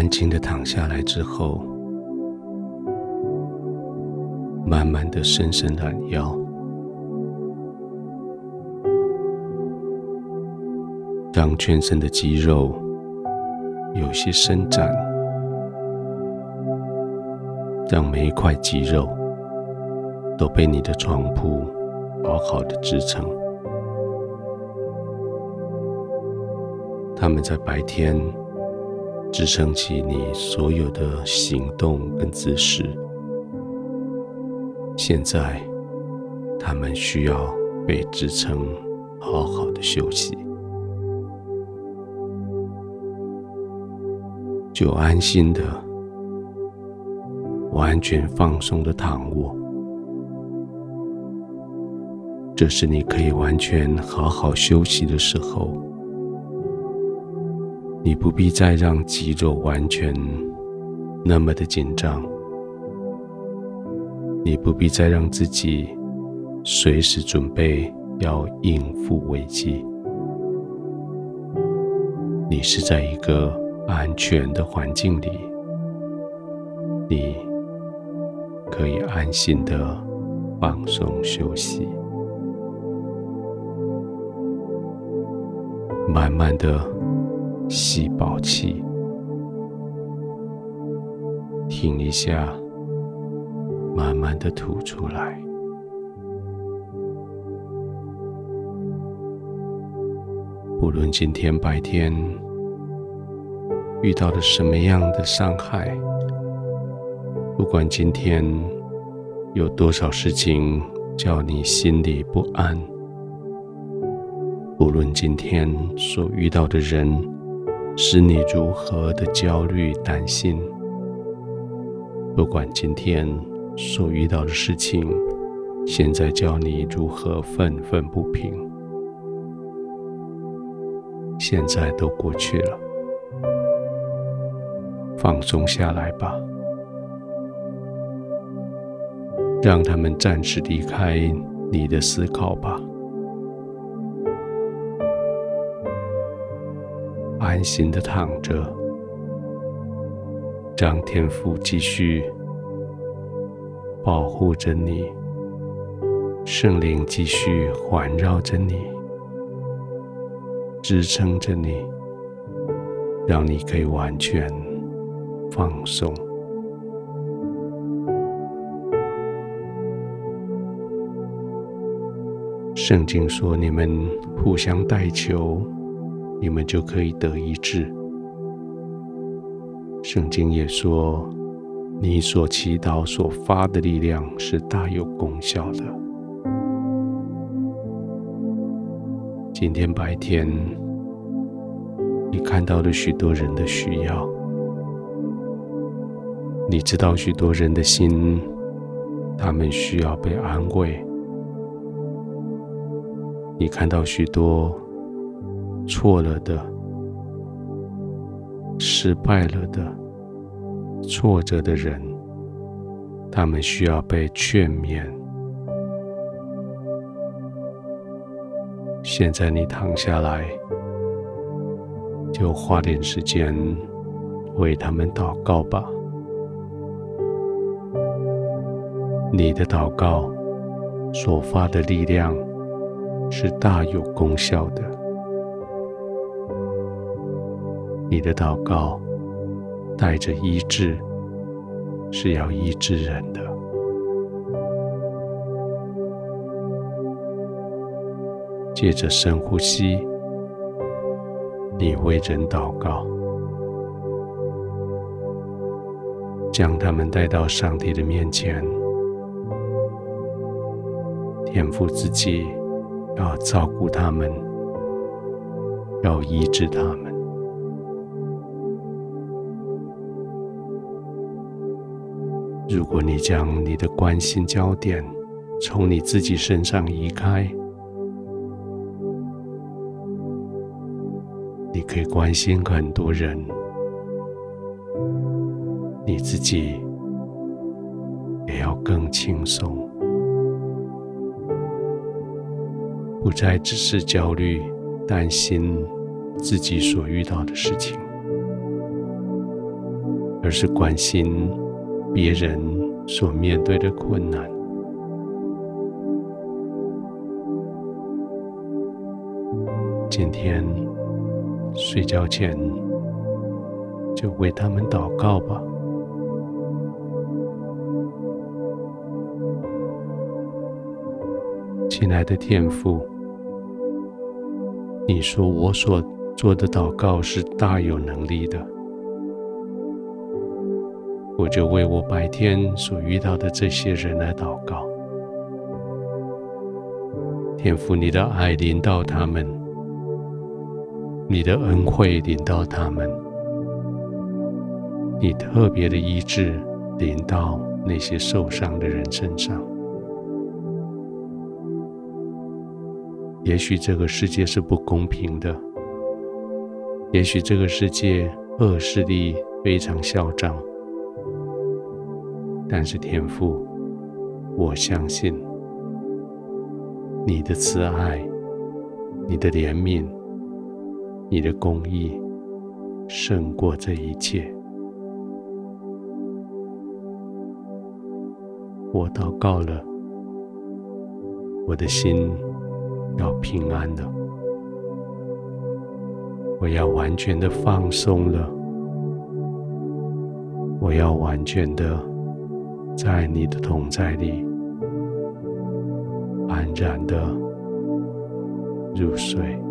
安静的躺下来之后，慢慢的伸伸懒腰，让全身的肌肉有些伸展，让每一块肌肉都被你的床铺好好的支撑。他们在白天支撑起你所有的行动跟姿势，现在他们需要被支撑，好好的休息，就安心的、完全放松的躺卧，这是你可以完全好好休息的时候。你不必再让肌肉完全那么的紧张，你不必再让自己随时准备要应付危机。你是在一个安全的环境里，你可以安心的放松休息，慢慢的。吸饱气，停一下，慢慢的吐出来。不论今天白天遇到了什么样的伤害，不管今天有多少事情叫你心里不安，不论今天所遇到的人。使你如何的焦虑担心？不管今天所遇到的事情，现在叫你如何愤愤不平，现在都过去了，放松下来吧，让他们暂时离开你的思考吧。安心的躺着，让天父继续保护着你，圣灵继续环绕着你，支撑着你，让你可以完全放松。圣经说：“你们互相代求。”你们就可以得医治。圣经也说，你所祈祷所发的力量是大有功效的。今天白天，你看到了许多人的需要，你知道许多人的心，他们需要被安慰。你看到许多。错了的，失败了的，挫折的人，他们需要被劝勉。现在你躺下来，就花点时间为他们祷告吧。你的祷告所发的力量是大有功效的。你的祷告带着医治，是要医治人的。借着深呼吸，你为人祷告，将他们带到上帝的面前，天赋自己要照顾他们，要医治他们。如果你将你的关心焦点从你自己身上移开，你可以关心很多人，你自己也要更轻松，不再只是焦虑、担心自己所遇到的事情。而是关心别人所面对的困难。今天睡觉前就为他们祷告吧。亲爱的天父，你说我所做的祷告是大有能力的，我就为我白天所遇到的这些人来祷告。天父，你的爱临到他们，你的恩惠临到他们，你特别的医治临到那些受伤的人身上。也许这个世界是不公平的，也许这个世界恶势力非常嚣张，但是天父，我相信你的慈爱、你的怜悯、你的公义胜过这一切。我祷告了，我的心。要平安了，我要完全的放松了，我要完全的在你的同在里安然的入睡。